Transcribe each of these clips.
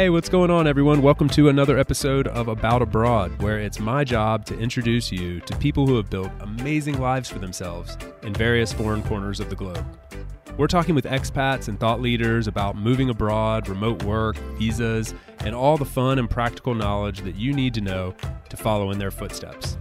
Hey, what's going on, everyone? Welcome to another episode of About Abroad, where it's my job to introduce you to people who have built amazing lives for themselves in various foreign corners of the globe. We're talking with expats and thought leaders about moving abroad, remote work, visas, and all the fun and practical knowledge that you need to know to follow in their footsteps.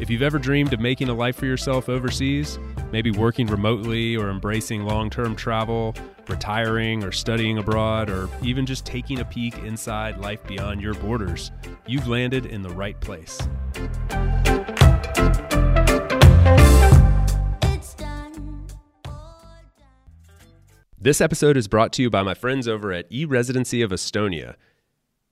If you've ever dreamed of making a life for yourself overseas, maybe working remotely or embracing long term travel, retiring or studying abroad, or even just taking a peek inside life beyond your borders, you've landed in the right place. This episode is brought to you by my friends over at eResidency of Estonia.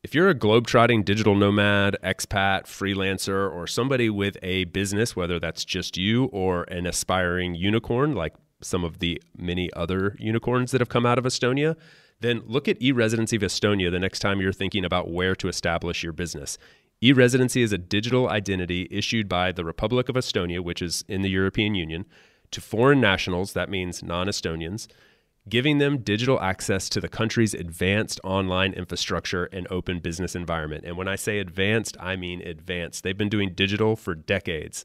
If you're a globetrotting digital nomad, expat, freelancer, or somebody with a business, whether that's just you or an aspiring unicorn like some of the many other unicorns that have come out of Estonia, then look at eResidency of Estonia the next time you're thinking about where to establish your business. eResidency is a digital identity issued by the Republic of Estonia, which is in the European Union, to foreign nationals, that means non Estonians giving them digital access to the country's advanced online infrastructure and open business environment. And when I say advanced, I mean advanced. They've been doing digital for decades.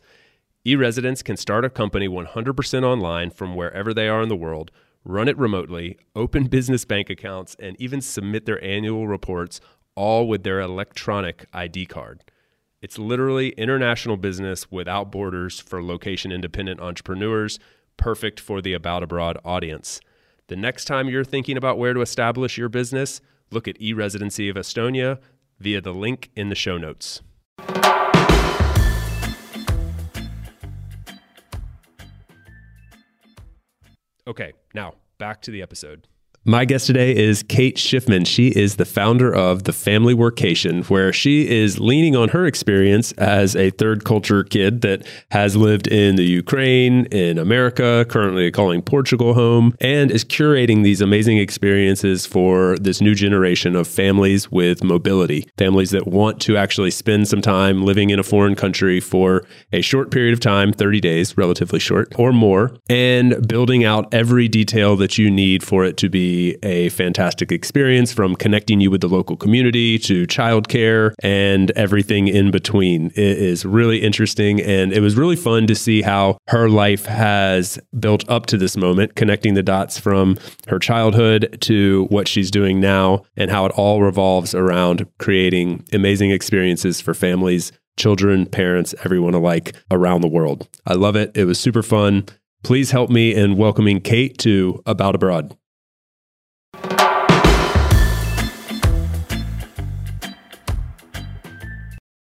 E residents can start a company 100% online from wherever they are in the world, run it remotely, open business bank accounts, and even submit their annual reports all with their electronic ID card. It's literally international business without borders for location independent entrepreneurs, perfect for the About Abroad audience. The next time you're thinking about where to establish your business, look at eResidency of Estonia via the link in the show notes. Okay, now back to the episode. My guest today is Kate Schiffman. She is the founder of The Family Workation, where she is leaning on her experience as a third culture kid that has lived in the Ukraine, in America, currently calling Portugal home, and is curating these amazing experiences for this new generation of families with mobility, families that want to actually spend some time living in a foreign country for a short period of time, 30 days, relatively short, or more, and building out every detail that you need for it to be a fantastic experience from connecting you with the local community to childcare and everything in between. It is really interesting. And it was really fun to see how her life has built up to this moment, connecting the dots from her childhood to what she's doing now, and how it all revolves around creating amazing experiences for families children, parents, everyone alike around the world. I love it. It was super fun. Please help me in welcoming Kate to About Abroad.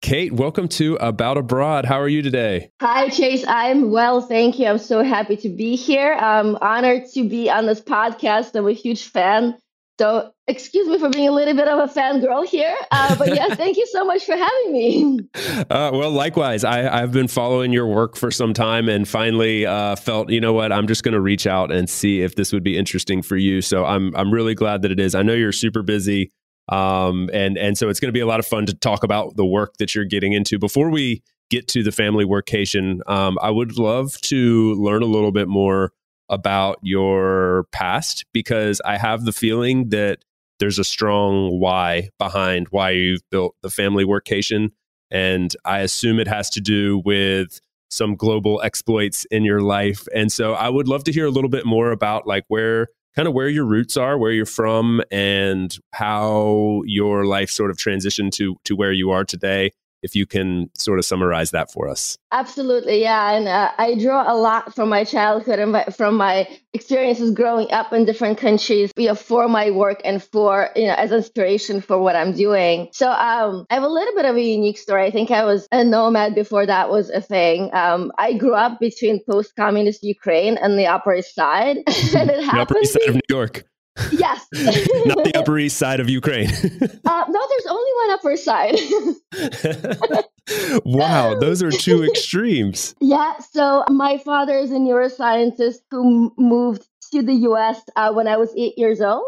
Kate, welcome to About Abroad. How are you today? Hi, Chase. I'm well, thank you. I'm so happy to be here. I'm honored to be on this podcast. I'm a huge fan. So, excuse me for being a little bit of a fangirl here. Uh, but yeah, thank you so much for having me. Uh, well, likewise. I, have been following your work for some time and finally uh, felt, you know what, I'm just going to reach out and see if this would be interesting for you. So, I'm, I'm really glad that it is. I know you're super busy. Um, and and so it's going to be a lot of fun to talk about the work that you're getting into. Before we get to the family workation, um, I would love to learn a little bit more about your past because I have the feeling that there's a strong why behind why you've built the family workation, and I assume it has to do with some global exploits in your life. And so I would love to hear a little bit more about like where kind of where your roots are, where you're from, and how your life sort of transitioned to to where you are today, if you can sort of summarize that for us. Absolutely, yeah. And uh, I draw a lot from my childhood and from my experiences growing up in different countries, you know, for my work and for, you know, as inspiration for what I'm doing. So um, I have a little bit of a unique story. I think I was a nomad before that was a thing. Um, I grew up between post-communist Ukraine and the Upper East Side. and it the Upper East Side of New York. Yes. Not the Upper East Side of Ukraine. uh, no, there's only one Upper Side. wow, those are two extremes. Yeah. So my father is a neuroscientist who moved to the U.S. Uh, when I was eight years old,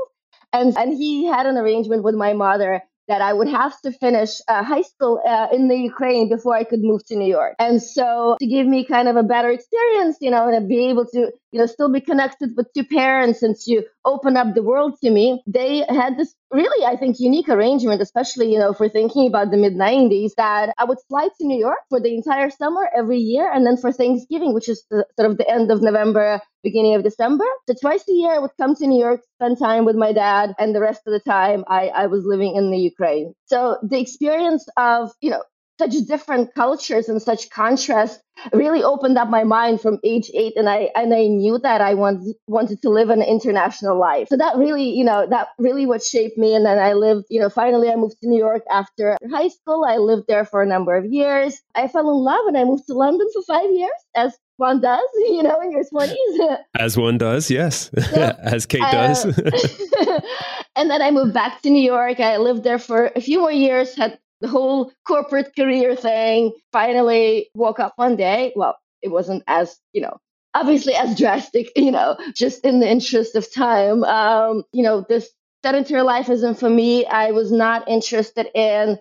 and and he had an arrangement with my mother that I would have to finish uh, high school uh, in the Ukraine before I could move to New York. And so to give me kind of a better experience, you know, and be able to, you know, still be connected with two parents and to open up the world to me, they had this really, I think, unique arrangement, especially, you know, for thinking about the mid 90s, that I would fly to New York for the entire summer every year. And then for Thanksgiving, which is the, sort of the end of November, beginning of December. So twice a year, I would come to New York, spend time with my dad, and the rest of the time, I, I was living in the Ukraine. So the experience of, you know, such different cultures and such contrast really opened up my mind from age eight and i and i knew that i wanted wanted to live an international life so that really you know that really what shaped me and then i lived you know finally i moved to new york after high school i lived there for a number of years i fell in love and i moved to london for five years as one does, you know, in your 20s. As one does, yes. Yeah. As Kate uh, does. and then I moved back to New York. I lived there for a few more years, had the whole corporate career thing. Finally woke up one day. Well, it wasn't as, you know, obviously as drastic, you know, just in the interest of time. Um, you know, this sedentary life isn't for me. I was not interested in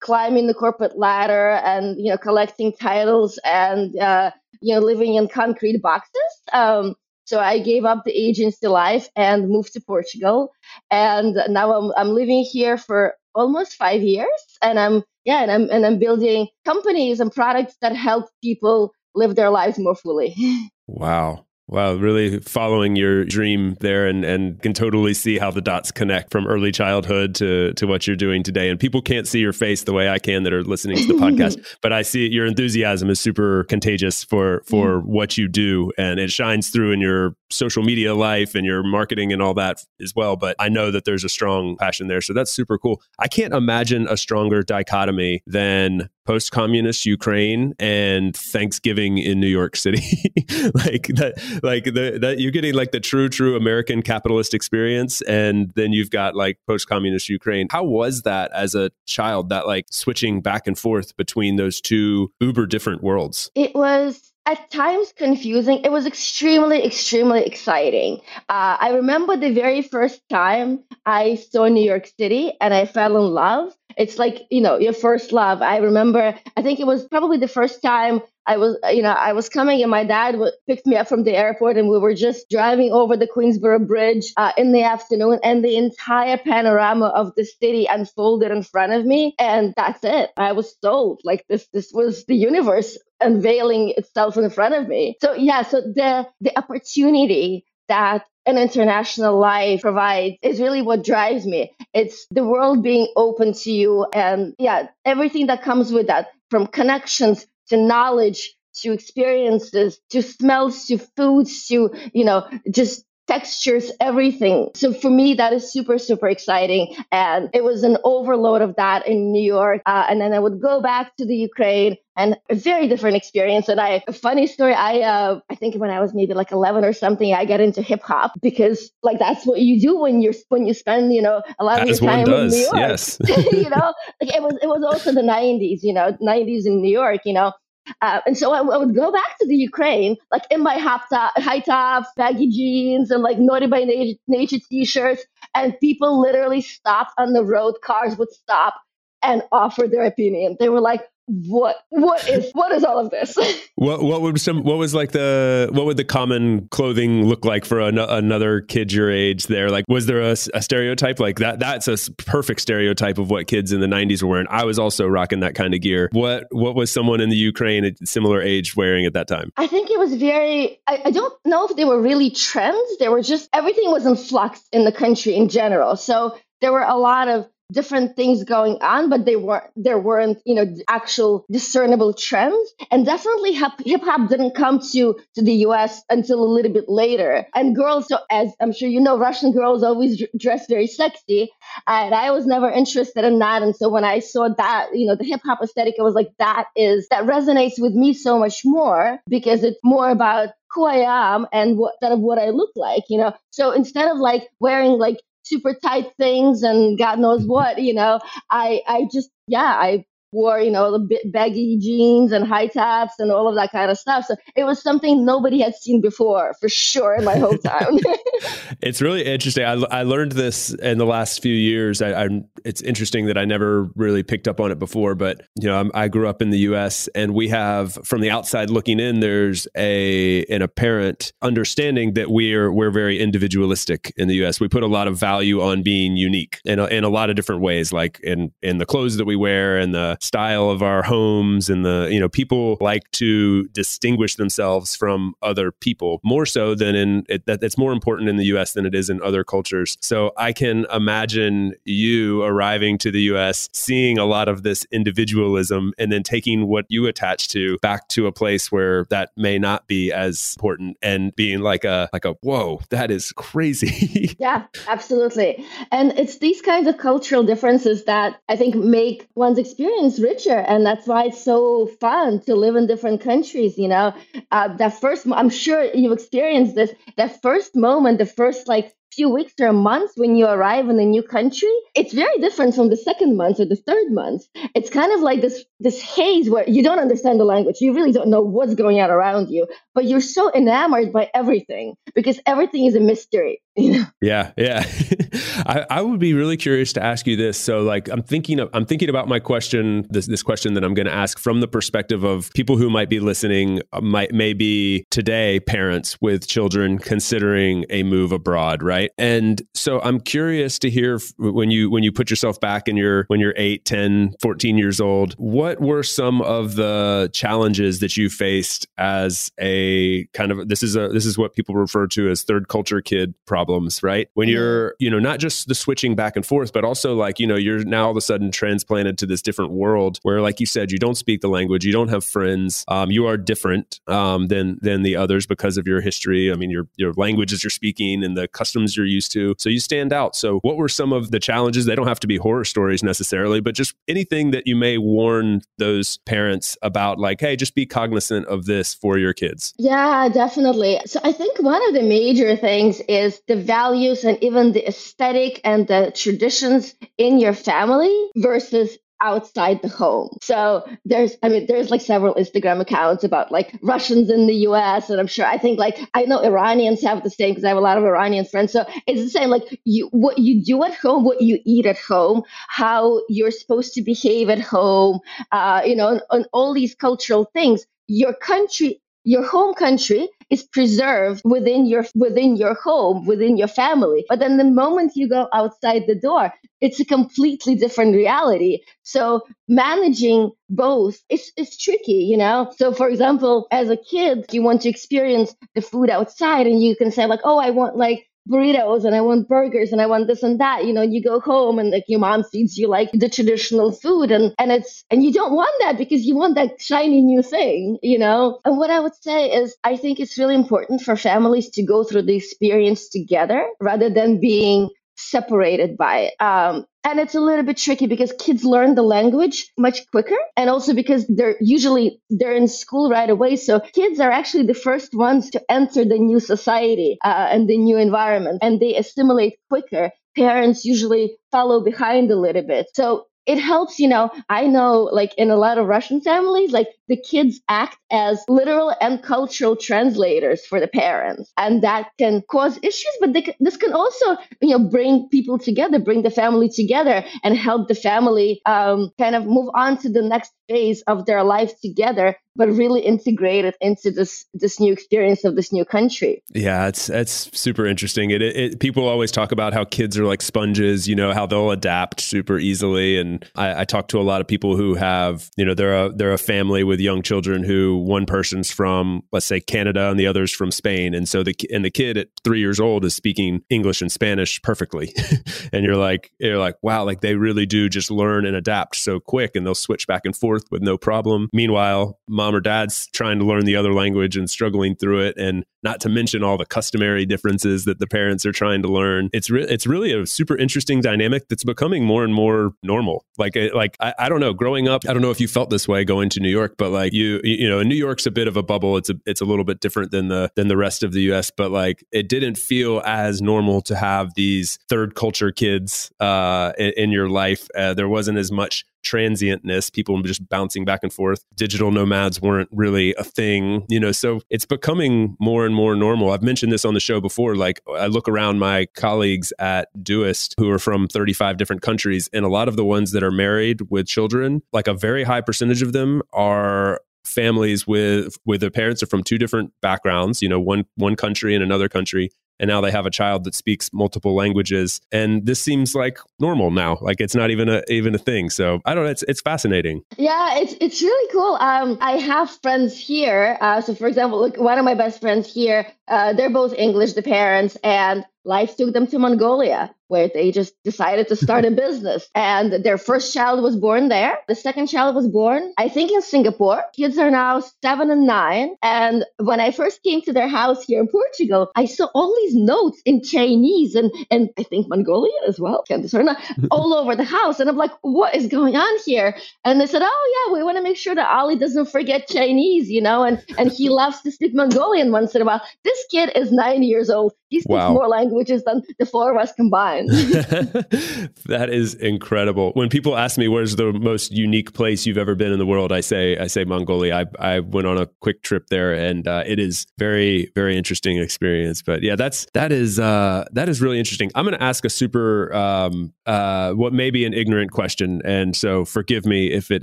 climbing the corporate ladder and, you know, collecting titles and, uh, you know, living in concrete boxes. Um, so I gave up the agency life and moved to Portugal. And now I'm, I'm living here for almost five years and i'm yeah and i'm and i'm building companies and products that help people live their lives more fully. Wow Wow, really following your dream there and, and can totally see how the dots connect from early childhood to, to what you're doing today. And people can't see your face the way I can that are listening to the podcast, but I see your enthusiasm is super contagious for, for mm. what you do. And it shines through in your social media life and your marketing and all that as well. But I know that there's a strong passion there. So that's super cool. I can't imagine a stronger dichotomy than post communist Ukraine and Thanksgiving in New York City. like that, like the, that you're getting like the true, true American capitalist experience. And then you've got like post communist Ukraine. How was that as a child, that like switching back and forth between those two uber different worlds? It was at times confusing. It was extremely, extremely exciting. Uh, I remember the very first time I saw New York City and I fell in love. It's like, you know, your first love. I remember, I think it was probably the first time I was, you know, I was coming and my dad picked me up from the airport and we were just driving over the Queensboro Bridge uh, in the afternoon and the entire panorama of the city unfolded in front of me. And that's it. I was sold. Like this, this was the universe unveiling itself in front of me. So yeah, so the the opportunity that an international life provides is really what drives me. It's the world being open to you and yeah, everything that comes with that from connections to knowledge to experiences to smells to foods to you know just textures, everything. So for me, that is super, super exciting. And it was an overload of that in New York. Uh, and then I would go back to the Ukraine and a very different experience. And I, a funny story, I, uh, I think when I was maybe like 11 or something, I got into hip hop because like that's what you do when you're, when you spend, you know, a lot of your time does, in New York. Yes. you know, like it was, it was also the 90s, you know, 90s in New York, you know, uh, and so I, I, would go back to the Ukraine, like in my high tops, baggy jeans, and like naughty by nature, nature t-shirts. And people literally stopped on the road. Cars would stop and offer their opinion. They were like, what what is what is all of this? What what would some what was like the what would the common clothing look like for an, another kid your age there? Like was there a, a, stereotype? Like that that's a perfect stereotype of what kids in the 90s were wearing. I was also rocking that kind of gear. What what was someone in the ukraine at similar age wearing at that time? I think it was very I, I don't know if they were really trends. They were just everything was in flux in the country in general. So there were a lot of different things going on, but they weren't there weren't you know actual discernible trends. And definitely hip hop didn't come to to the U.S. until a little bit later. And girls, so as I'm sure you know, Russian girls always dress very sexy, and I was never interested in that. And so when I saw that, you know, the hip hop aesthetic, I was like, that is that resonates with me so much more because it's more about who I am and what instead of what I look like, you know. So instead of like wearing like super tight things and God knows what, you know, I I just yeah, I wore, you know, the baggy jeans and high tops and all of that kind of stuff. So it was something nobody had seen before, for sure, in my hometown. it's really interesting. I, I learned this in the last few years. I, I, it's interesting that I never really picked up on it before, but you know, I'm, i grew up in the U.S. and we have, from the outside looking in, there's a an apparent understanding that we're we're very individualistic in the U.S. We put a lot of value on being unique in a, in a lot of different ways, like in in the clothes that we wear and the style of our homes and the you know people like to distinguish themselves from other people more so than in it, that it's more important in the US than it is in other cultures. So I can imagine you arriving to the US seeing a lot of this individualism and then taking what you attach to back to a place where that may not be as important and being like a like a whoa that is crazy. Yeah absolutely. And it's these kinds of cultural differences that I think make one's experience richer and that's why it's so fun to live in different countries you know? Uh, that first i'm sure you've experienced this that first moment the first like few weeks or months when you arrive in a new country it's very different from the second month or the third month. It's kind of like this this haze where you don't understand the language. You really don't know what's going on around you but you're so enamored by everything because everything is a mystery you know? yeah yeah. I, I would be really curious to ask you this. So like i'm thinking of i'm thinking about my question this this question that i'm going to ask from the perspective of people who might be listening uh, might maybe today parents with children considering a move abroad right right? And so i'm curious to hear when you when you put yourself back in your when you're 8 10 14 years old what were some of the challenges that you faced as a kind of this is a this is what people refer to as third culture kid problems right? When you're you know not just the switching back and forth but also like you know you're now all of a sudden transplanted to this different world where like you said you don't speak the language you don't have friends um, you are different um, than than the others because of your history. I mean your your languages you're speaking and the customs you're used to. So you stand out. So, what were some of the challenges? They don't have to be horror stories necessarily, but just anything that you may warn those parents about, like, hey, just be cognizant of this for your kids. Yeah, definitely. So, I think one of the major things is the values and even the aesthetic and the traditions in your family versus outside the home. So there's, I mean, there's like several Instagram accounts about like Russians in the US. And I'm sure, I think like, I know Iranians have the same because I have a lot of Iranian friends. So it's the same, like you, what you do at home, what you eat at home, how you're supposed to behave at home, uh, you know, and, and all these cultural things. Your country your home country is preserved within your within your home within your family. But then the moment you go outside the door it's a completely different reality. So managing both is, is tricky you know? So for example as a kid you want to experience the food outside and you can say like oh i want like burritos and I want burgers and I want this and that. You know, you go home and like your mom feeds you like the traditional food and, and it's, and you don't want that because you want that shiny new thing, you know? And what I would say is I think it's really important for families to go through the experience together rather than being separated by it. Um, and it's a little bit tricky because kids learn the language much quicker and also because they're usually they're in school right away so kids are actually the first ones to enter the new society uh, and the new environment and they assimilate quicker parents usually follow behind a little bit so it helps, you know. I know, like in a lot of Russian families, like the kids act as literal and cultural translators for the parents, and that can cause issues. But they, this can also, you know, bring people together, bring the family together, and help the family um, kind of move on to the next phase of their life together but really integrated into this this new experience of this new country. Yeah, it's it's super interesting. It, it, it, people always talk about how kids are like sponges, you know, how they'll adapt super easily. And I, I talk to a lot of people who have, you know, they're a they're a family with young children who one person's from let's say Canada and the other's from Spain, and so the and the kid at three years old is speaking English and Spanish perfectly, and you're like you're like wow, like they really do just learn and adapt so quick, and they'll switch back and forth with no problem. Meanwhile, mom or dad's trying to learn the other language and struggling through it. And not to mention all the customary differences that the parents are trying to learn. It's re- it's really a super interesting dynamic that's becoming more and more normal. Like like I, I don't know growing up I don't know if you felt this way going to New York but like you you know New York's a bit of a bubble. It's a it's a little bit different than the than the rest of the US but like it didn't feel as normal to have these third culture kids uh in, in your life. Uh, there wasn't as much transientness, people just bouncing back and forth. Digital nomads weren't really a thing, you know, so it's becoming more and more normal. I've mentioned this on the show before. Like I look around my colleagues at Doist who are from 35 different countries, and a lot of the ones that are married with children, like a very high percentage of them are families with with their parents are from two different backgrounds you know one one country and another country and now they have a child that speaks multiple languages. And this seems like normal now. Like it's not even a even a thing. So i don't know. It's it's fascinating. Yeah it's it's really cool. Um i have friends here uh, so for example like one of my best friends here uh, they're both english the parents and life took them to mongolia where they just decided to start a business. And their first child was born there. The second child was born, I think, in Singapore. Kids are now seven and nine. And when I first came to their house here in Portugal, I saw all these notes in Chinese and, and I think Mongolian as well, all over the house. And I'm like, what is going on here? And they said, oh, yeah, we want to make sure that Ali doesn't forget Chinese, you know, and, and he loves to speak Mongolian once in a while. This kid is nine years old. He speaks wow. more languages than the four of us combined. that is incredible. When people ask me where's the most unique place you've ever been in the world, I say I say Mongolia. I, I went on a quick trip there, and uh, it is very very interesting experience. But yeah, that's that is uh, that is really interesting. I'm going to ask a super um, uh, what may be an ignorant question, and so forgive me if it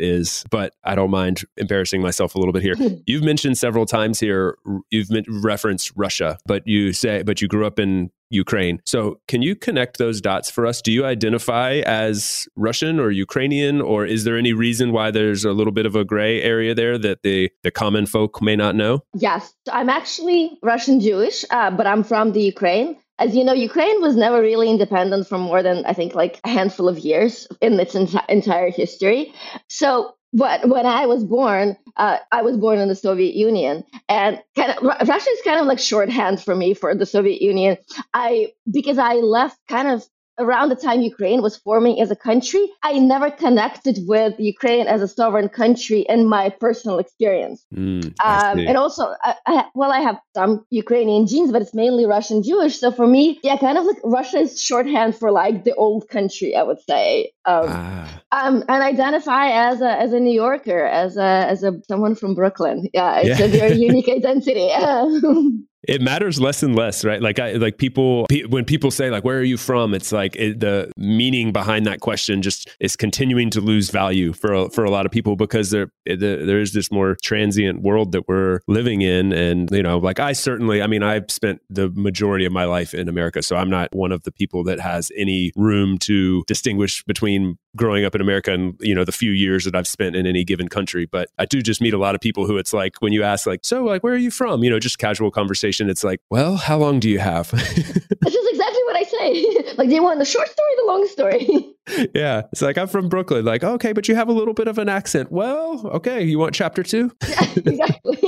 is, but I don't mind embarrassing myself a little bit here. you've mentioned several times here. You've referenced Russia, but you say but you grew up in Ukraine. So, can you connect those dots for us? Do you identify as Russian or Ukrainian, or is there any reason why there's a little bit of a gray area there that the, the common folk may not know? Yes, I'm actually Russian Jewish, uh, but I'm from the Ukraine. As you know, Ukraine was never really independent for more than, I think, like a handful of years in its enti- entire history. So but when I was born, uh, I was born in the Soviet Union, and kind of Russia is kind of like shorthand for me for the Soviet Union. I because I left kind of around the time Ukraine was forming as a country, I never connected with Ukraine as a sovereign country in my personal experience. Mm, um, and also, I, I, well, I have some Ukrainian genes, but it's mainly Russian Jewish. So for me, yeah, kind of like Russia is shorthand for like the old country, I would say. Um, ah. um, and identify as a as a New Yorker, as a as a someone from Brooklyn. Yeah, it's yeah. a very unique identity. it matters less and less, right? Like I like people pe- when people say like where are you from? It's like it, the meaning behind that question just is continuing to lose value for a, for a lot of people because there there is this more transient world that we're living in, and you know, like I certainly, I mean, I've spent the majority of my life in America, so I'm not one of the people that has any room to distinguish between growing up in America and you know the few years that I've spent in any given country. But I do just meet a lot of people who it's like when you ask like, so like where are you from? You know, just casual conversation. It's like, well, how long do you have? That's just exactly what I say. like, do you want the short story, the long story? yeah, it's like I'm from Brooklyn. Like, okay, but you have a little bit of an accent. Well, okay, you want chapter two? Yeah, exactly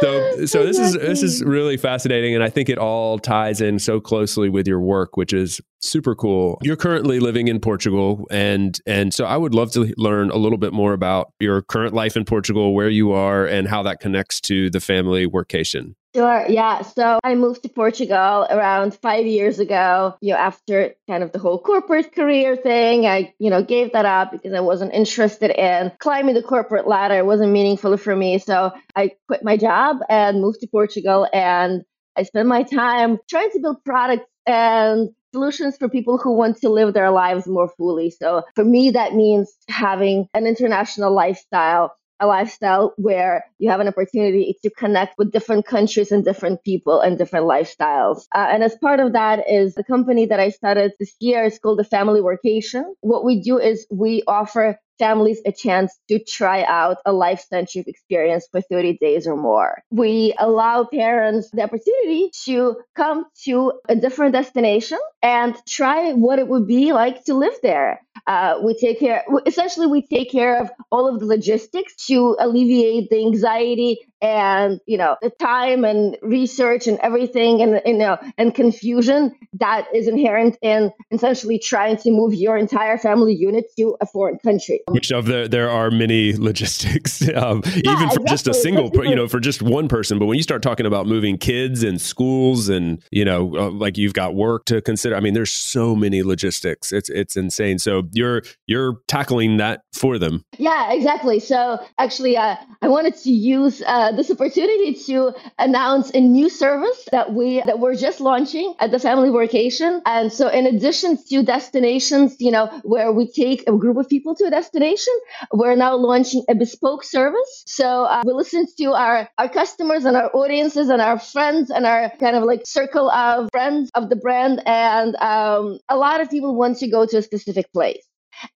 so so this is this is really fascinating and i think it all ties in so closely with your work which is super cool you're currently living in portugal and and so i would love to learn a little bit more about your current life in portugal where you are and how that connects to the family workation Sure. Yeah. So I moved to Portugal around five years ago. You know, after kind of the whole corporate career thing, I you know gave that up because I wasn't interested in climbing the corporate ladder. It wasn't meaningful for me. So I quit my job and moved to Portugal, and I spent my time trying to build products and solutions for people who want to live their lives more fully. So for me, that means having an international lifestyle a lifestyle where you have an opportunity to connect with different countries and different people and different lifestyles. Uh, and as part of that is the company that I started this year. It's called the Family Workation. What we do is we offer families a chance to try out a life centric experience for 30 days or more. We allow parents the opportunity to come to a different destination and try what it would be like to live there. Uh, we take care, essentially, we take care of all of the logistics to alleviate the anxiety and you know the time and research and everything and you know and confusion that is inherent in essentially trying to move your entire family unit to a foreign country. Which of the there are many logistics um, yeah, even for exactly. just a single you know for just one person. But when you start talking about moving kids and schools and you know uh, like you've got work to consider i mean there's so many logistics. It's it's insane. So you're you're tackling that for them. Yeah exactly. So actually uh, i wanted to use uh, this opportunity to announce a new service that we that we're just launching at the family workation. And so, in addition to destinations, you know, where we take a group of people to a destination, we're now launching a bespoke service. So uh, we listen to our our customers and our audiences and our friends and our kind of like circle of friends of the brand. And um, a lot of people want to go to a specific place.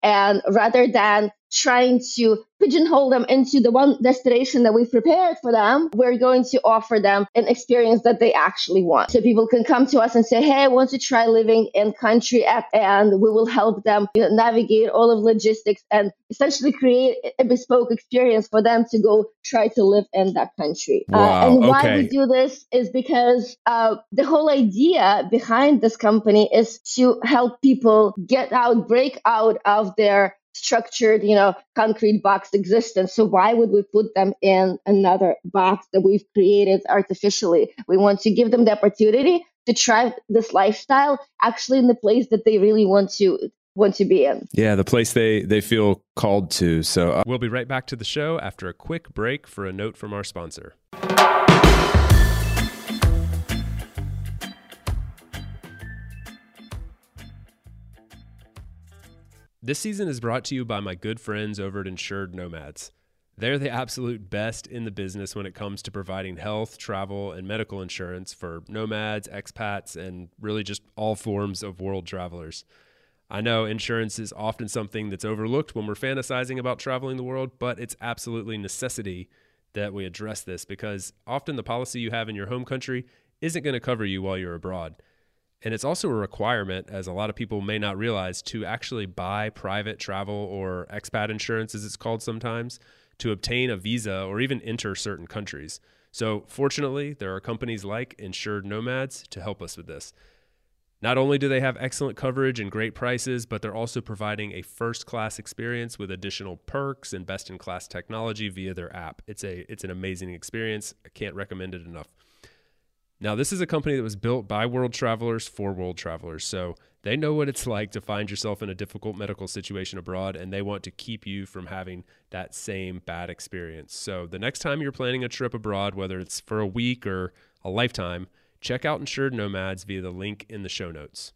And rather than trying to pigeonhole them into the one destination that we've prepared for them, we're going to offer them an experience that they actually want. So people can come to us and say, Hey, I want to try living in country X, and we will help them you know, navigate all of logistics and essentially create a bespoke experience for them to go try to live in that country. Uh, wow, uh, and why okay. we do this is because uh, the whole idea behind this company is to help people get out, break out of their structured, you know, concrete box existence. So why would we put them in another box that we've created artificially? We want to give them the opportunity to try this lifestyle actually in the place that they really want to want to be in. Yeah, the place they they feel called to. So uh, we'll be right back to the show after a quick break for a note from our sponsor. This season is brought to you by my good friends over at Insured Nomads. They're the absolute best in the business when it comes to providing health, travel, and medical insurance for nomads, expats, and really just all forms of world travelers. I know insurance is often something that's overlooked when we're fantasizing about traveling the world, but it's absolutely necessity that we address this because often the policy you have in your home country isn't going to cover you while you're abroad. And it's also a requirement, as a lot of people may not realize, to actually buy private travel or expat insurance, as it's called sometimes, to obtain a visa or even enter certain countries. So, fortunately, there are companies like Insured Nomads to help us with this. Not only do they have excellent coverage and great prices, but they're also providing a first class experience with additional perks and best in class technology via their app. It's a it's an amazing experience. I can't recommend it enough. Now, this is a company that was built by world travelers for world travelers. So they know what it's like to find yourself in a difficult medical situation abroad, and they want to keep you from having that same bad experience. So the next time you're planning a trip abroad, whether it's for a week or a lifetime, check out Insured Nomads via the link in the show notes.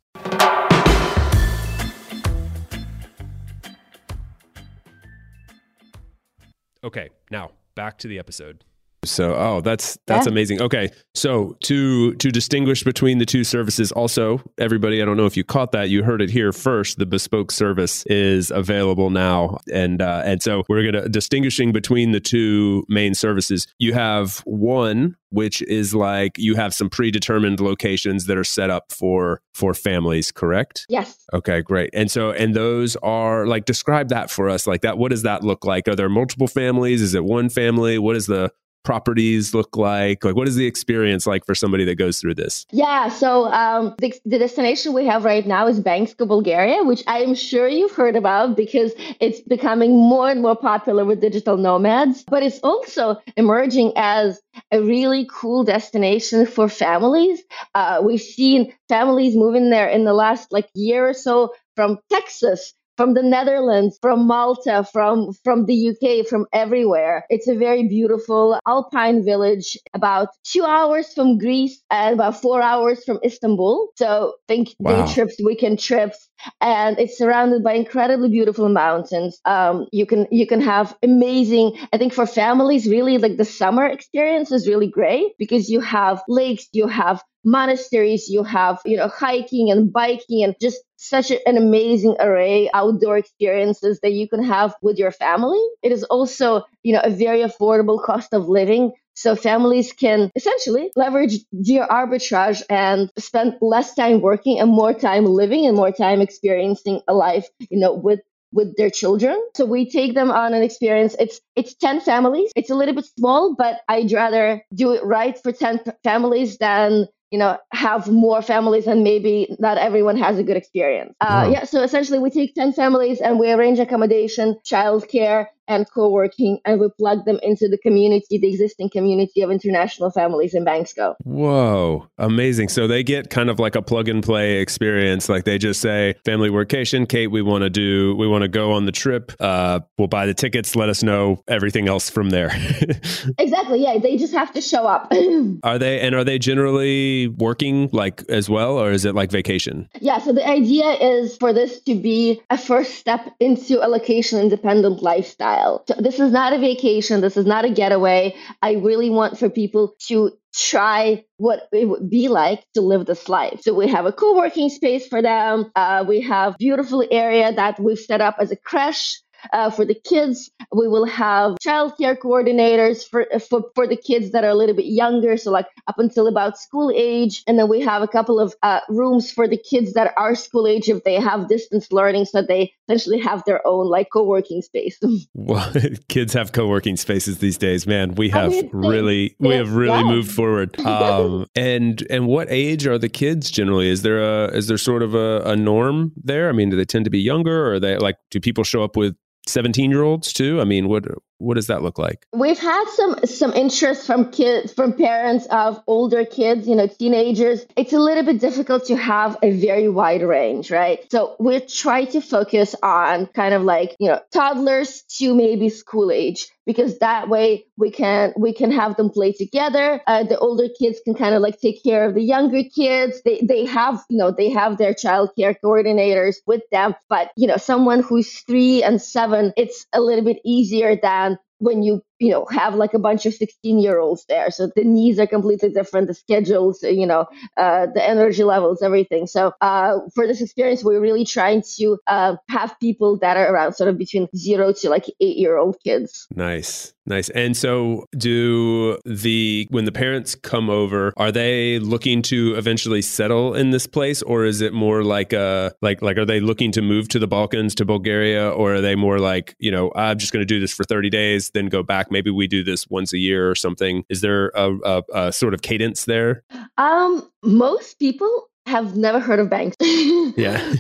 Okay, now back to the episode. So, oh, that's that's yeah. amazing. Okay, so to to distinguish between the two services, also everybody, I don't know if you caught that, you heard it here first. The bespoke service is available now, and uh, and so we're gonna distinguishing between the two main services. You have one which is like you have some predetermined locations that are set up for for families correct yes okay great and so and those are like describe that for us like that what does that look like are there multiple families is it one family what is the properties look like? Like, what is the experience like for somebody that goes through this? Yeah, so um, the, the destination we have right now is Bansko, Bulgaria, which I am sure you've heard about because it's becoming more and more popular with digital nomads. But it's also emerging as a really cool destination for families. Uh, we've seen families moving there in the last like year or so from Texas from the Netherlands, from Malta, from from the UK, from everywhere. It's a very beautiful alpine village, about two hours from Greece and about four hours from Istanbul. So think wow. day trips, weekend trips, and it's surrounded by incredibly beautiful mountains. Um, you can you can have amazing. I think for families, really like the summer experience is really great because you have lakes, you have monasteries, you have you know hiking and biking and just such an amazing array outdoor experiences that you can have with your family. It is also, you know, a very affordable cost of living. So families can essentially leverage geo arbitrage and spend less time working and more time living and more time experiencing a life, you know, with with their children. So we take them on an experience. It's it's 10 families. It's a little bit small, but I'd rather do it right for 10 families than you know have more families and maybe not everyone has a good experience uh, wow. yeah so essentially we take 10 families and we arrange accommodation childcare and co-working and we plug them into the community the existing community of international families in Bansko. Whoa amazing. So they get kind of like a plug and play experience. Like they just say family workation kate we want to do we want to go on the trip. Uh, we'll buy the tickets. Let us know everything else from there. Exactly yeah they just have to show up. Are they and are they generally working like as well or is it like vacation? Yeah so the idea is for this to be a first step into a location independent lifestyle so this is not a vacation. This is not a getaway. I really want for people to try what it would be like to live this life. So we have a co-working space for them. Uh, we have beautiful area that we've set up as a creche uh, for the kids. We will have childcare coordinators for, for for the kids that are a little bit younger, so like up until about school age. And then we have a couple of uh, rooms for the kids that are school age if they have distance learning, so they essentially have their own like co-working space. well, kids have co-working spaces these days, man. We have I mean, really we have really yeah. moved forward. Um, and and what age are the kids generally? Is there a is there sort of a, a norm there? I mean, do they tend to be younger, or are they like do people show up with 17 year olds too? I mean, what what does that look like? We've had some some interest from kids from parents of older kids, you know, teenagers. It's a little bit difficult to have a very wide range, right? So we try to focus on kind of like, you know, toddlers to maybe school age because that way we can we can have them play together. Uh, the older kids can kind of like take care of the younger kids. They they have, you know, they have their child care coordinators with them, but you know, someone who's 3 and 7, it's a little bit easier than when you you know have like a bunch of 16 year olds there. So the needs are completely different the schedules you know uh, the energy levels everything. So uh, for this experience we're really trying to uh, have people that are around sort of between zero to like eight year old kids. Nice. Nice. And so do the when the parents come over, are they looking to eventually settle in this place? Or is it more like a like like are they looking to move to the Balkans to Bulgaria? Or are they more like, you know, I'm just going to do this for 30 days then go back maybe we do this once a year or something. Is there a, a, a sort of cadence there? Um most people have never heard of banks. yeah.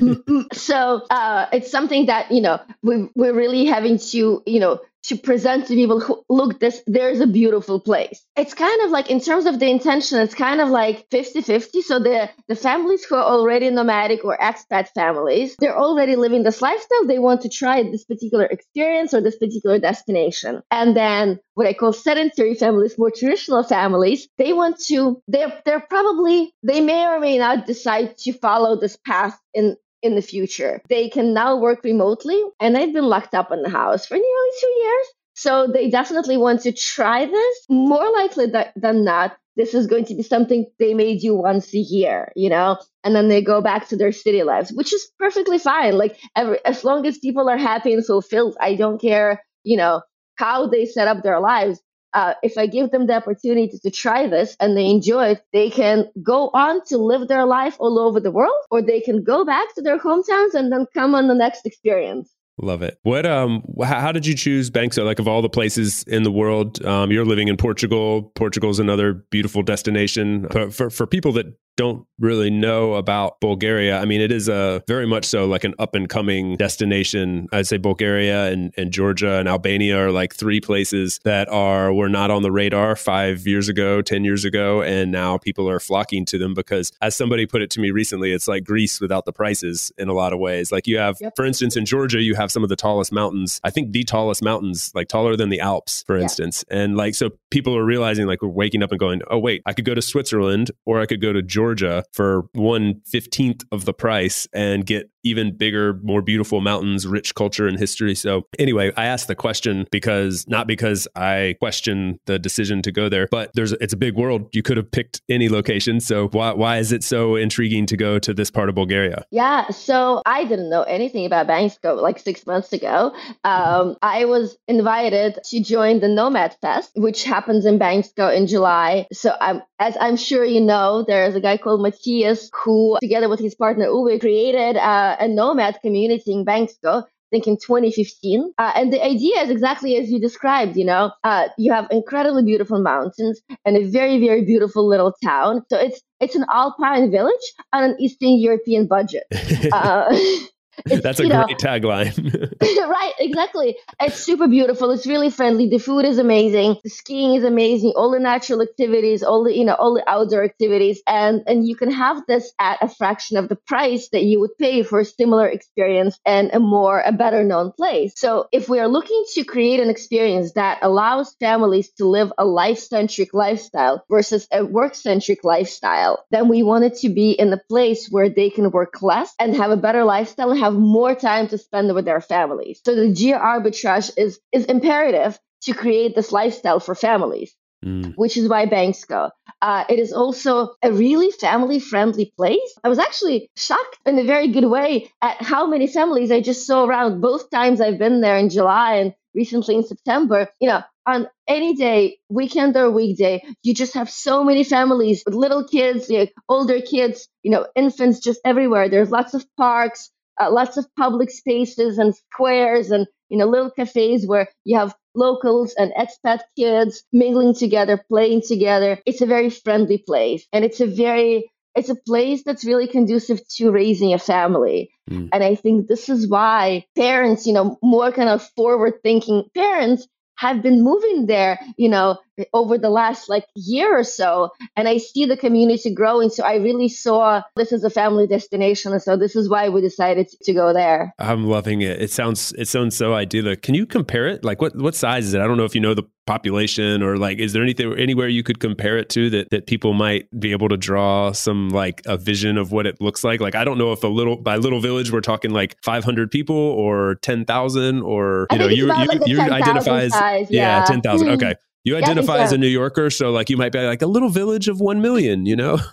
so uh, it's something that you know we we're really having to you know to present to people who look this there's a beautiful place. It's kind of like in terms of the intention it's kind of like 50-50 so the the families who are already nomadic or expat families they're already living this lifestyle. They want to try this particular experience or this particular destination. And then what i call sedentary families more traditional families they want to they're they're probably they may or may not decide to follow this path in in the future. They can now work remotely, and they've been locked up in the house for nearly two years. So they definitely want to try this. More likely than not, this is going to be something they may do once a year, you know, and then they go back to their city lives, which is perfectly fine. Like every, as long as people are happy and fulfilled, I don't care, you know, how they set up their lives uh, if I give them the opportunity to try this and they enjoy it, they can go on to live their life all over the world, or they can go back to their hometowns and then come on the next experience. Love it. What um how did you choose Bansko? Like of all the places in the world, um, you're living in Portugal. Portugal's another beautiful destination. For, for, for people that don't really know about Bulgaria, I mean, it is a very much so like an up and coming destination. I'd say Bulgaria and, and Georgia and Albania are like three places that are were not on the radar five years ago, ten years ago, and now people are flocking to them because, as somebody put it to me recently, it's like Greece without the prices in a lot of ways. Like you have, yep. for instance, in Georgia, you have some of the tallest mountains. I think the tallest mountains, like taller than the Alps, for instance, and like so people are realizing like we're waking up and going, oh wait, I could go to Switzerland or I could go to Georgia Georgia for one fifteenth of the price and get even bigger, more beautiful mountains, rich culture and history. So, anyway, I asked the question because not because I question the decision to go there, but there's it's a big world. You could have picked any location. So, why why is it so intriguing to go to this part of Bulgaria? Yeah, so I didn't know anything about Bansko like six months ago. Um, I was invited to join the Nomad Fest, which happens in Bansko in July. So, I'm as I'm sure you know, there's a guy called Matthias who, together with his partner Uwe, created. Uh, a nomad community in Bansko think in 2015. Uh, and the idea is exactly as you described, you know, uh, you have incredibly beautiful mountains and a very, very beautiful little town. So it's it's an alpine village on an Eastern European budget. Uh, That's a great know, tagline. right, exactly. It's super beautiful. It's really friendly. The food is amazing. The skiing is amazing. All the natural activities, all the you know, all the outdoor activities, and and you can have this at a fraction of the price that you would pay for a similar experience and a more a better known place. So if we are looking to create an experience that allows families to live a life centric lifestyle versus a work centric lifestyle, then we want it to be in a place where they can work less and have a better lifestyle and have more time to spend with their families. So the geo arbitrage is is imperative to create this lifestyle for families. Mm. Which is why Bansko. Uh, it is also a really family friendly place. I was actually shocked in a very good way at how many families I just saw around both times I've been there in July and recently in September. You know, on any day, weekend or weekday, you just have so many families with little kids, you know, older kids, you know, infants just everywhere. There's lots of parks, uh, lots of public spaces and squares and you know little cafes where you have locals and expat kids mingling together playing together it's a very friendly place and it's a very it's a place that's really conducive to raising a family mm. and i think this is why parents you know more kind of forward thinking parents have been moving there, you know, over the last like year or so. And I see the community growing. So I really saw this as a family destination. And so this is why we decided to go there. I'm loving it. It sounds it sounds so idyllic. Can you compare it? Like what what size is it? I don't know if you know the population or like is there anything anywhere you could compare it to that that people might be able to draw some like a vision of what it looks like like i don't know if a little by little village we're talking like 500 people or 10,000 or you know you you, like you identify as size, yeah, yeah 10,000 mm-hmm. okay you identify yeah, as a New Yorker, so like you might be like a little village of one million, you know.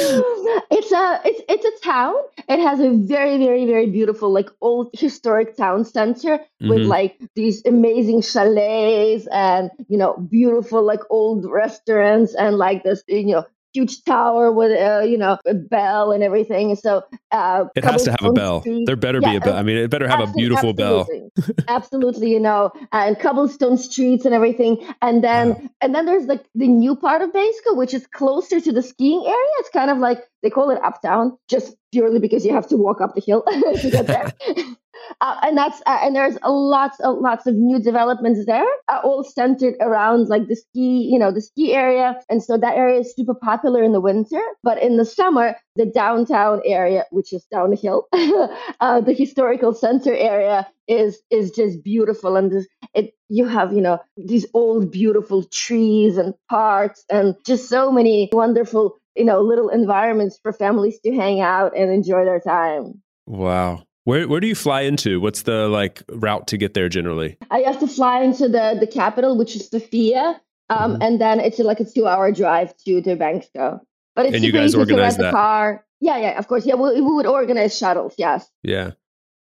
it's a it's it's a town. It has a very very very beautiful like old historic town center mm-hmm. with like these amazing chalets and you know beautiful like old restaurants and like this you know huge tower with uh, you know a bell and everything. So uh, it has to have a bell. Street. There better yeah, be a bell. I mean, it better have a beautiful absolutely. bell. absolutely, you know, and cobblestone streets and everything. And then wow. and then there's like the new part of Bansko, which is closer to the skiing area. It's kind of like they call it uptown, just purely because you have to walk up the hill to get there. Uh, and that's uh, and there's a lots of lots of new developments there, uh, all centered around like the ski, you know, the ski area, and so that area is super popular in the winter. But in the summer, the downtown area, which is down the uh, the historical center area is is just beautiful, and this, it you have you know these old beautiful trees and parks and just so many wonderful you know little environments for families to hang out and enjoy their time. Wow. Where where do you fly into? What's the like route to get there generally? I have to fly into the the capital, which is Sofia, um, mm-hmm. and then it's like a two hour drive to Bansko. But it's and you guys organize that? car. Yeah, yeah, of course. Yeah, we, we would organize shuttles. Yes. Yeah.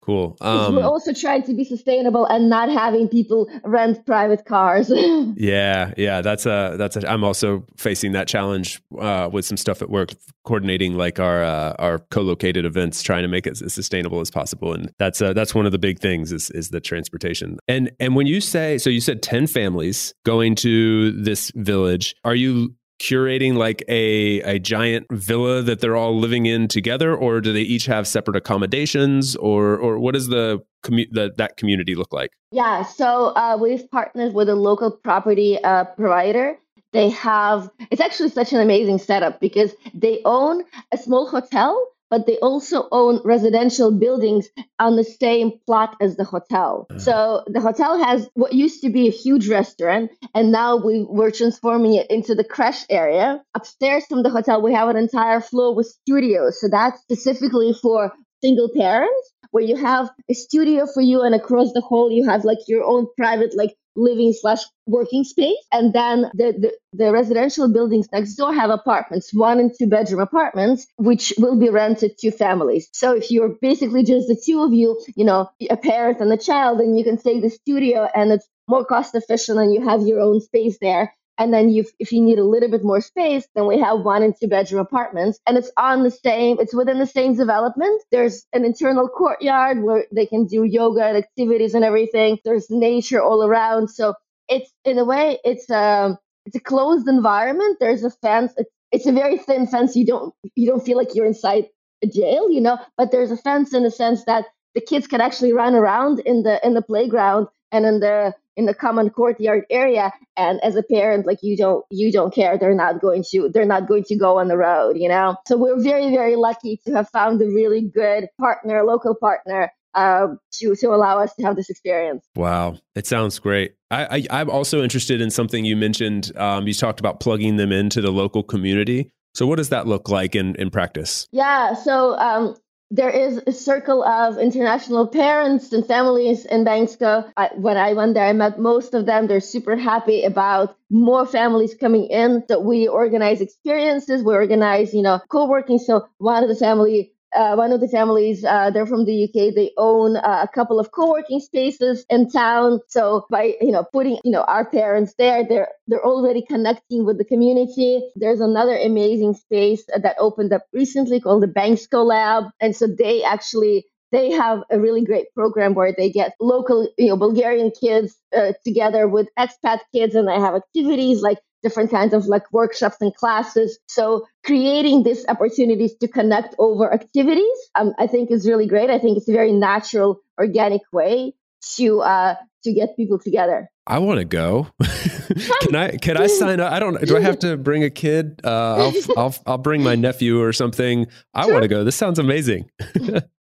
Cool. Um, we're also trying to be sustainable and not having people rent private cars. yeah, yeah, that's a that's a. I'm also facing that challenge uh, with some stuff at work, coordinating like our uh, our co-located events, trying to make it as sustainable as possible, and that's uh, that's one of the big things is is the transportation. And and when you say so, you said ten families going to this village. Are you curating like a a giant villa that they're all living in together, or do they each have separate accommodations, or or what does the commu- the, that community look like? Yeah, so uh, we've partnered with a local property uh, provider. They have it's actually such an amazing setup because they own a small hotel but they also own residential buildings on the same plot as the hotel. Uh-huh. So the hotel has what used to be a huge restaurant, and now we were transforming it into the crash area. Upstairs from the hotel, we have an entire floor with studios. So that's specifically for single parents where you have a studio for you and across the hall you have like your own private like living slash working space. And then the, the, the, residential buildings next door have apartments, one and two bedroom apartments, which will be rented to families. So if you're basically just the two of you, you know, a parent and a child, then you can take the studio and it's more cost efficient and you have your own space there. And then you, if you need a little bit more space, then we have one and two bedroom apartments. And it's on the same, it's within the same development. There's an internal courtyard where they can do yoga and activities and everything. There's nature all around. So it's in a way, it's um it's a closed environment. There's a fence. It's, it's a very thin fence. You don't you don't feel like you're inside a jail, you know. But there's a fence in the sense that the kids can actually run around in the in the playground and in the in the common courtyard area and as a parent like you don't you don't care they're not going to they're not going to go on the road you know so we're very very lucky to have found a really good partner local partner uh, to to allow us to have this experience. Wow, it sounds great. I, I am also interested in something you mentioned. Um, you talked about plugging them into the local community. So what does that look like in in practice? Yeah, so um, there is a circle of international parents and families in Bansko. I, when I went there, I met most of them. They're super happy about more families coming in. That we organize experiences, we organize, you know, co-working. So one of the family uh, one of the families, uh, they're from the UK. They own uh, a couple of co-working spaces in town. So by you know putting you know our parents there, they're they're already connecting with the community. There's another amazing space that opened up recently called the Bansko Lab, and so they actually they have a really great program where they get local, you know, Bulgarian kids uh, together with expat kids, and they have activities like different kinds of like workshops and classes. So creating these opportunities to connect over activities, um, I think is really great. I think it's a very natural, organic way to uh, to get people together. I want to go. can I can I sign up? I don't. Do I have to bring a kid? Uh, I'll, I'll I'll bring my nephew or something. I sure. want to go. This sounds amazing.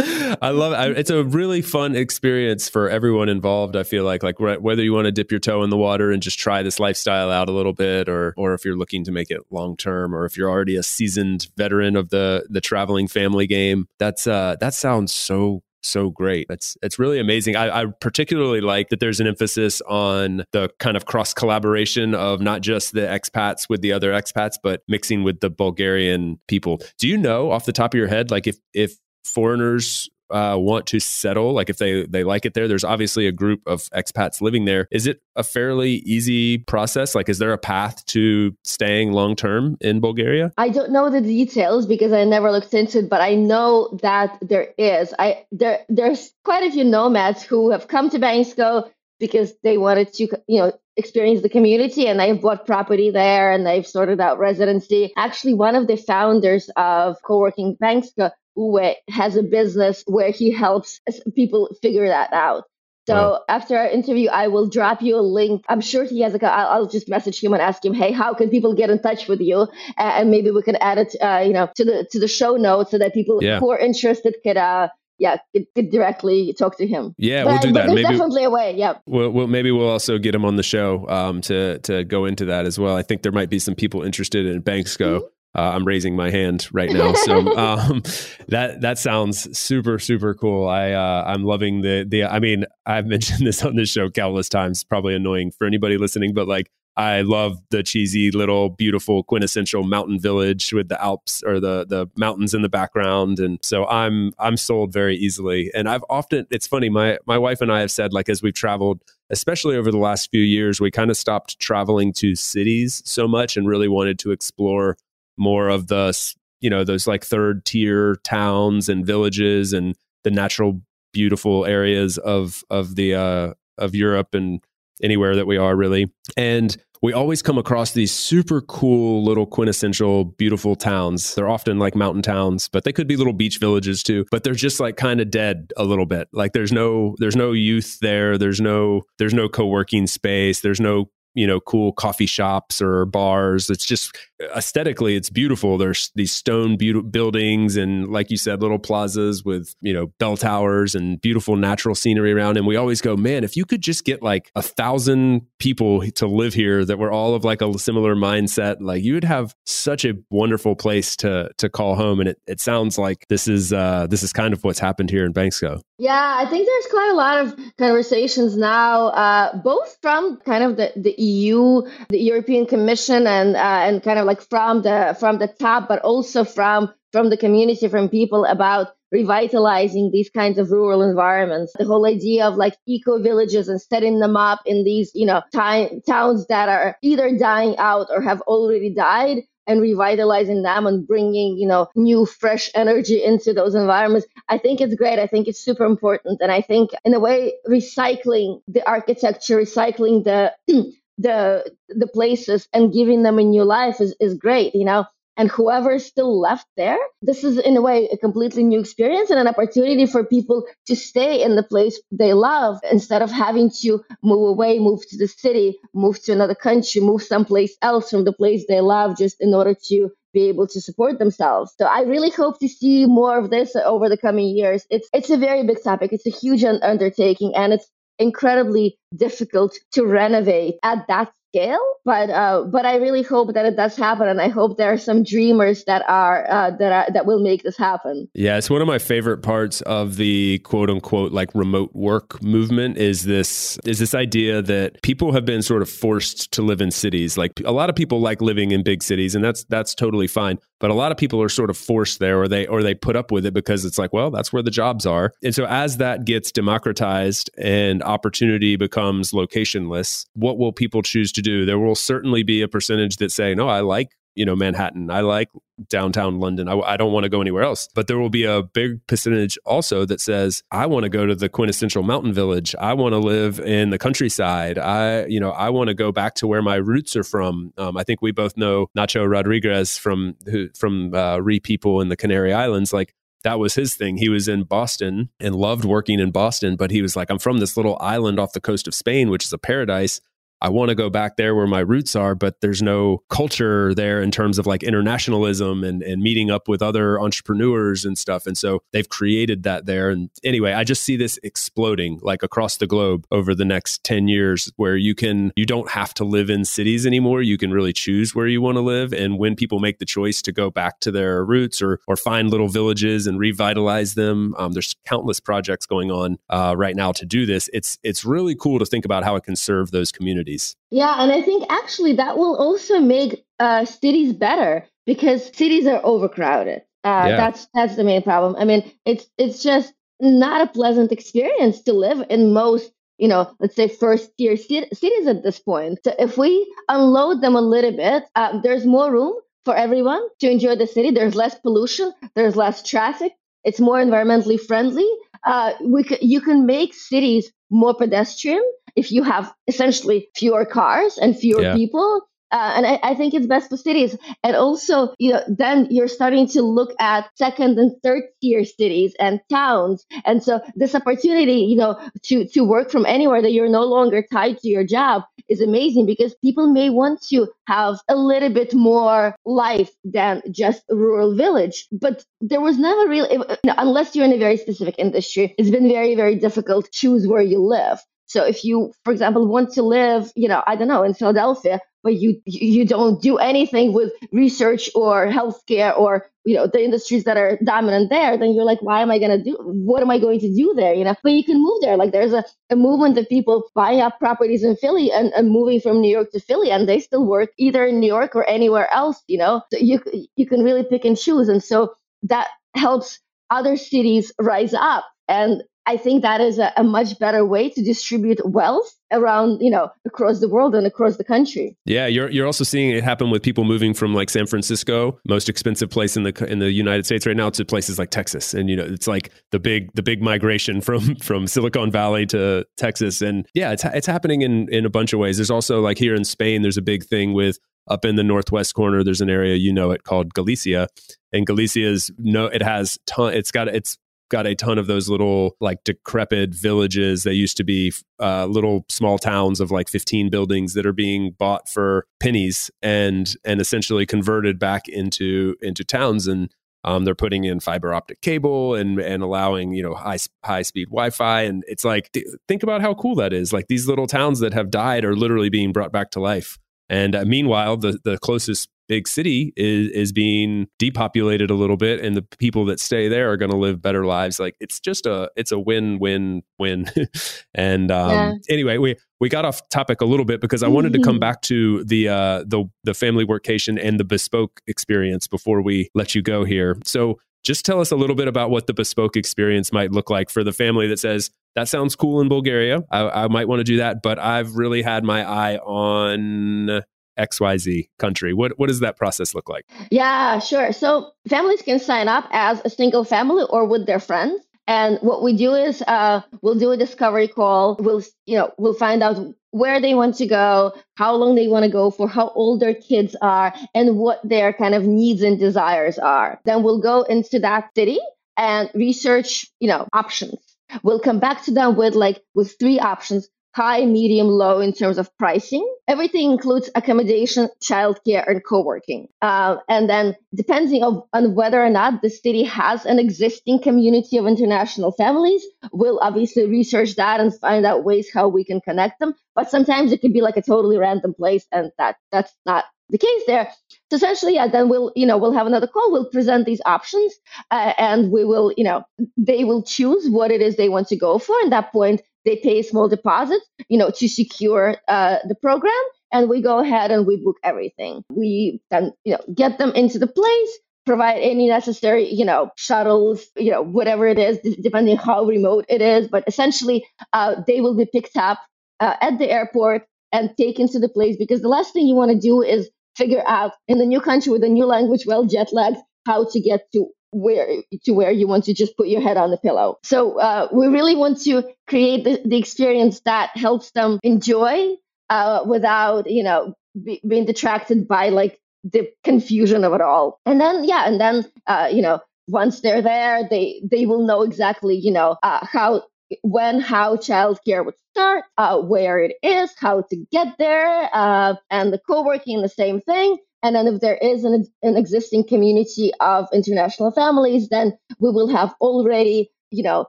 I love it. It's a really fun experience for everyone involved. I feel like, like whether you want to dip your toe in the water and just try this lifestyle out a little bit, or or if you're looking to make it long term, or if you're already a seasoned veteran of the the traveling family game. That's uh, that sounds so so great. It's it's really amazing. I, I, particularly like that there's an emphasis on the kind of cross collaboration of not just the expats with the other expats, but mixing with the Bulgarian people. Do you know off the top of your head, like if if foreigners uh, want to settle, like if they they like it there, there's obviously a group of expats living there. Is it a fairly easy process? Like, is there a path to staying long term in Bulgaria? I don't know the details because I never looked into it, but I know that there is. I there there's quite a few nomads who have come to Bansko because they wanted to, you know, experience the community and they've bought property there and they've sorted out residency. Actually, one of the founders of co-working Bansko who has a business where he helps people figure that out. So wow. after our interview, I will drop you a link. I'm sure he has a. I'll, I'll just message him and ask him, hey, how can people get in touch with you? and maybe we can add it, uh, you know, to the to the show notes so that people yeah. who are interested could, uh, yeah, could, could directly talk to him. Yeah, but, we'll do that. There's maybe, definitely a way. Yeah. We'll, we'll, maybe we'll also get him on the show um, to to go into that as well. I think there might be some people interested in Bansko. Mm-hmm uh, I'm raising my hand right now. So um, that that sounds super super cool. I uh, I'm loving the the. I mean, I've mentioned this on this show countless times. Probably annoying for anybody listening, but like I love the cheesy little beautiful quintessential mountain village with the Alps or the the mountains in the background, and so I'm I'm sold very easily. And I've often it's funny my my wife and I have said like as we've traveled, especially over the last few years, we kind of stopped traveling to cities so much and really wanted to explore more of the you know those like third tier towns and villages and the natural beautiful areas of of the uh of Europe and anywhere that we are really. And we always come across these super cool little quintessential beautiful towns. They're often like mountain towns but they could be little beach villages too. But they're just like kind of dead a little bit. Like there's no there's no youth there. There's no there's no co-working space. There's no you know cool coffee shops or bars. It's just aesthetically it's beautiful. There's these stone be- buildings and like you said little plazas with you know bell towers and beautiful natural scenery around. And we always go man if you could just get like a thousand people to live here that were all of like a similar mindset like you would have such a wonderful place to to call home. And it, it sounds like this is uh this is kind of what's happened here in Bansko. Yeah, I think there's quite a lot of conversations now, uh, both from kind of the, the EU, the European Commission, and uh, and kind of like from the from the top, but also from from the community, from people about revitalizing these kinds of rural environments. The whole idea of like eco villages and setting them up in these, you know, t- towns that are either dying out or have already died and revitalizing them and bringing you know new fresh energy into those environments. I think it's great. I think it's super important. And i think in a way recycling the architecture recycling the the the places and giving them a new life is, is great you know and whoever is still left there this is in a way a completely new experience and an opportunity for people to stay in the place they love instead of having to move away move to the city move to another country move someplace else from the place they love just in order to be able to support themselves. So I really hope to see more of this over the coming years. It's it's a very big topic. It's a huge undertaking and it's incredibly difficult to renovate at that scale. But uh, but I really hope that it does happen, and I hope there are some dreamers that are uh, that are that will make this happen. Yeah, it's one of my favorite parts of the quote unquote like remote work movement is this is this idea that people have been sort of forced to live in cities. Like a lot of people like living in big cities, and that's that's totally fine. But a lot of people are sort of forced there, or they or they put up with it because it's like, well, that's where the jobs are. And so as that gets democratized and opportunity becomes locationless, what will people choose to do. There will certainly be a percentage that say, no, I like you know Manhattan. I like downtown London. I, I don't want to go anywhere else. But there will be a big percentage also that says I want to go to the quintessential mountain village. I want to live in the countryside. I you know I want to go back to where my roots are from. Um, I think we both know Nacho Rodriguez from who, from uh, Re People in the Canary Islands. Like that was his thing. He was in Boston and loved working in Boston, but he was like, I'm from this little island off the coast of Spain, which is a paradise. I want to go back there where my roots are, but there's no culture there in terms of like internationalism and, and meeting up with other entrepreneurs and stuff. And so they've created that there. And anyway, I just see this exploding like across the globe over the next 10 years where you can, you don't have to live in cities anymore. You can really choose where you want to live. And when people make the choice to go back to their roots or, or find little villages and revitalize them, um, there's countless projects going on uh, right now to do this. It's, it's really cool to think about how it can serve those communities cities. Yeah, and I think actually that will also make uh, cities better because cities are overcrowded. Uh, yeah. That's that's the main problem. I mean, it's it's just not a pleasant experience to live in most you know, let's say first tier cities at this point. So if we unload them a little bit, uh, there's more room for everyone to enjoy the city. There's less pollution. There's less traffic. It's more environmentally friendly. Uh, we c- you can make cities more pedestrian if you have essentially fewer cars and fewer yeah. people uh, and I, I, think it's best for cities. And also, you know, then you're starting to look at second and third tier cities and towns. And so this opportunity, you know, to to work from anywhere that you're no longer tied to your job is amazing because people may want to have a little bit more life than just a rural village. But there was never really, unless you're in a very specific industry, it's been very, very difficult to choose where you live. So if you, for example, want to live, you know, I don't know, in Philadelphia, but you you don't do anything with research or healthcare or you know the industries that are dominant there, then you're like, why am I gonna do? What am I going to do there? You know, but you can move there. Like there's a, a movement of people buying up properties in Philly and, and moving from New York to Philly, and they still work either in New York or anywhere else. You know, so you you can really pick and choose, and so that helps other cities rise up and I think that is a, a, much better way to distribute wealth around, you know, across the world and across the country. Yeah, you're you're also seeing it happen with people moving from like San Francisco, most expensive place in the in the United States right now, to places like Texas, and you know, it's like the big the big migration from from Silicon Valley to Texas, and yeah, it's it's happening in in a bunch of ways. There's also like here in Spain, there's a big thing with up in the northwest corner there's an area you know it called galicia and galicia is no it has ton it's got it's got a ton of those little like decrepit villages. They used to be uh, little small towns of like 15 buildings that are being bought for pennies and and essentially converted back into into towns and um, they're putting in fiber optic cable and and allowing you know high high speed Wi-Fi and it's like th- think about how cool that is. Like these little towns that have died are literally being brought back to life. And uh, meanwhile, the the closest big city is is being depopulated a little bit and the people that stay there are going to live better lives like it's just a it's a win win win and um, yeah. anyway we we got off topic a little bit because I wanted to come back to the uh, the the family workation and the bespoke experience before we let you go here. So Just tell us a little bit about what the bespoke experience might look like for the family that says, that sounds cool in Bulgaria. I, I might want to do that, but I've really had my eye on XYZ country. What, what does that process look like? Yeah, sure. So families can sign up as a single family or with their friends. And what we do is uh, we'll do a discovery call. We'll you know we'll find out where they want to go, how long they want to go for, how old their kids are, and what their kind of needs and desires are. Then we'll go into that city and research you know options. We'll come back to them with like with three options high, medium, low in terms of pricing. Everything includes accommodation, childcare, and co-working. Uh, and then depending on, on whether or not the city has an existing community of international families, we'll obviously research that and find out ways how we can connect them. But sometimes it can be like a totally random place, and that that's not the case there. So essentially, yeah, then we'll, you know, we'll have another call. We'll present these options, uh, and we will, you know, they will choose what it is they want to go for. At that point, they pay a small deposit, you know, to secure uh, the program, and we go ahead and we book everything. We then, you know, get them into the place, provide any necessary, you know, shuttles, you know, whatever it is, depending how remote it is. But essentially, uh, they will be picked up uh, at the airport and taken to the place because the last thing you want to do is figure out in the new country with a new language, well jet lagged, how to get to where to where you want to just put your head on the pillow. So uh, we really want to create the, the experience that helps them enjoy uh, without you know be, being detracted by like the confusion of it all. And then yeah, and then uh, you know once they're there, they they will know exactly you know uh, how when how childcare would start, uh, where it is, how to get there, uh, and the co-working the same thing. And then if there is an, an existing community of international families, then we will have already, you know,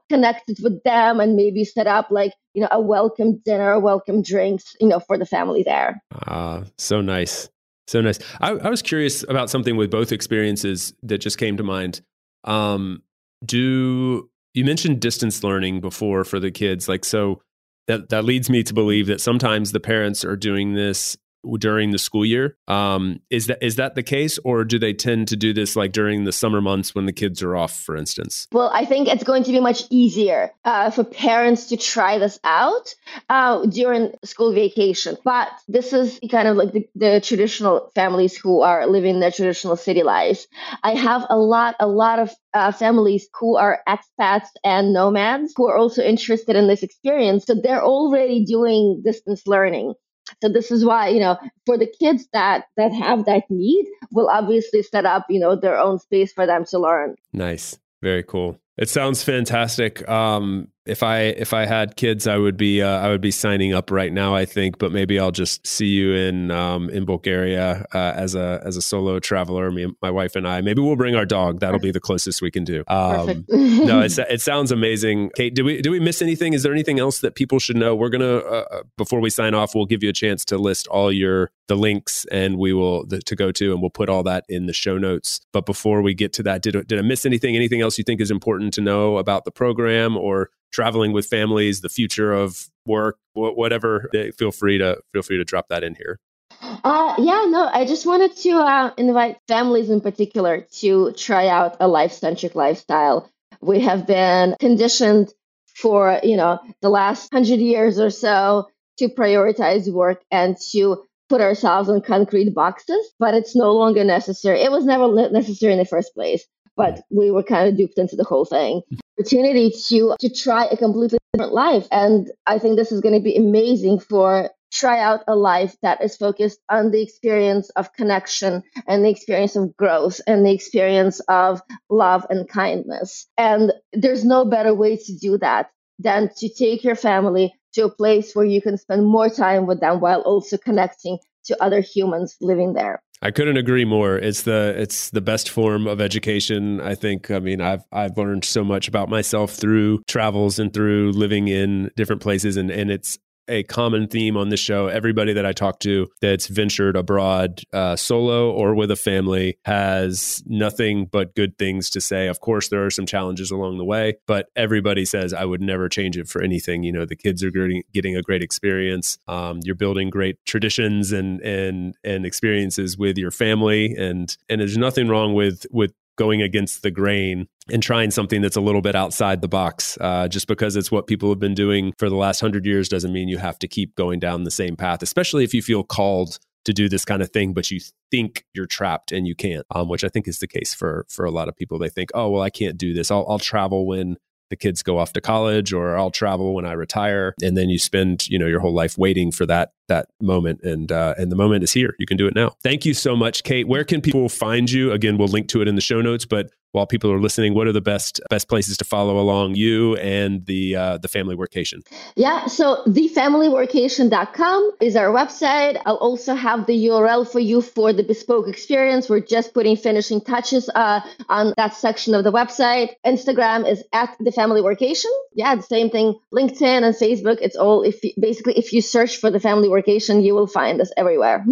connected with them and maybe set up like, you know, a welcome dinner, welcome drinks, you know, for the family there. Ah, so nice. So nice. I, I was curious about something with both experiences that just came to mind. Um, do you mentioned distance learning before for the kids? Like, so that that leads me to believe that sometimes the parents are doing this during the school year. Um, is that is that the case, or do they tend to do this like during the summer months when the kids are off, for instance? Well, I think it's going to be much easier uh, for parents to try this out uh, during school vacation. But this is kind of like the, the traditional families who are living their traditional city lives. I have a lot, a lot of uh, families who are expats and nomads who are also interested in this experience. So they're already doing distance learning. So this is why, you know, for the kids that that have that need, we'll obviously set up, you know, their own space for them to learn. Nice. Very cool. It sounds fantastic. Um, if I if I had kids, I would be uh, I would be signing up right now. I think, but maybe I'll just see you in um, in Bulgaria uh, as a as a solo traveler. Me, my wife and I. Maybe we'll bring our dog. That'll be the closest we can do. Um, no, it sounds amazing. Kate, do we do we miss anything? Is there anything else that people should know? We're gonna uh, uh, before we sign off, we'll give you a chance to list all your the links and we will the, to go to, and we'll put all that in the show notes. But before we get to that, did did I miss anything? Anything else you think is important to know about the program or traveling with families, the future of work, whatever, feel free to feel free to drop that in here. Uh, yeah, no, I just wanted to uh, invite families in particular to try out a life centric lifestyle. We have been conditioned for, you know, the last hundred years or so to prioritize work and to put ourselves in concrete boxes, but it's no longer necessary. It was never necessary in the first place but we were kind of duped into the whole thing. Opportunity to to try a completely different life, and I think this is going to be amazing for try out a life that is focused on the experience of connection and the experience of growth and the experience of love and kindness. And there's no better way to do that than to take your family to a place where you can spend more time with them while also connecting to other humans living there. I couldn't agree more. It's the it's the best form of education. I think. I mean, I've I've learned so much about myself through travels and through living in different places, and and it's a common theme on this show. Everybody that I talk to that's ventured abroad uh, solo or with a family has nothing but good things to say. Of course, there are some challenges along the way, but everybody says I would never change it for anything. You know, the kids are getting, a great experience. Um, you're building great traditions and and and experiences with your family, and and there's nothing wrong with with going against the grain and trying something that's a little bit outside the box. Uh, just because it's what people have been doing for the last hundred years doesn't mean you have to keep going down the same path, especially if you feel called to do this kind of thing, but you think you're trapped and you can't, um, which I think is the case for for a lot of people. They think, oh well, I can't do this. I'll, I'll travel when the kids go off to college or I'll travel when I retire. And then you spend you know your whole life waiting for that that moment. And uh, and the moment is here. You can do it now. Thank you so much Kate. Where can people find you? Again we'll link to it in the show notes but while people are listening, what are the best best places to follow along you and the uh, the family workation? Yeah, so thefamilyworkation.com is our website. I'll also have the URL for you for the bespoke experience. We're just putting finishing touches uh, on that section of the website. Instagram is at the family workation. Yeah, the same thing. LinkedIn and Facebook. It's all if you, basically if you search for the family workation, you will find us everywhere.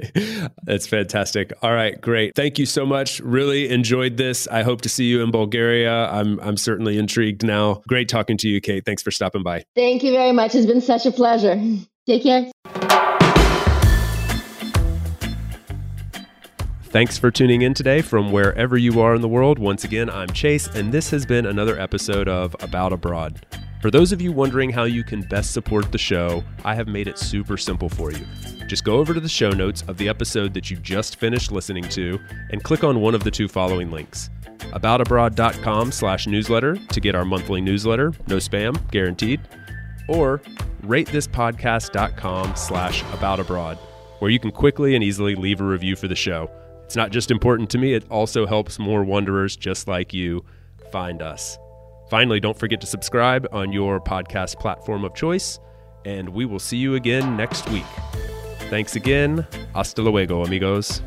That's fantastic. All right, great. Thank you so much. Really enjoyed this. I hope to see you in Bulgaria. I'm I'm certainly intrigued now. Great talking to you, Kate. Thanks for stopping by. Thank you very much. It's been such a pleasure. Take care. Thanks for tuning in today from wherever you are in the world. Once again, I'm Chase, and this has been another episode of About Abroad. For those of you wondering how you can best support the show, I have made it super simple for you. Just go over to the show notes of the episode that you just finished listening to and click on one of the two following links aboutabroad.com slash newsletter to get our monthly newsletter, no spam, guaranteed, or ratethispodcast.com slash aboutabroad, where you can quickly and easily leave a review for the show. It's not just important to me, it also helps more wanderers just like you find us. Finally, don't forget to subscribe on your podcast platform of choice, and we will see you again next week. Thanks again. Hasta luego, amigos.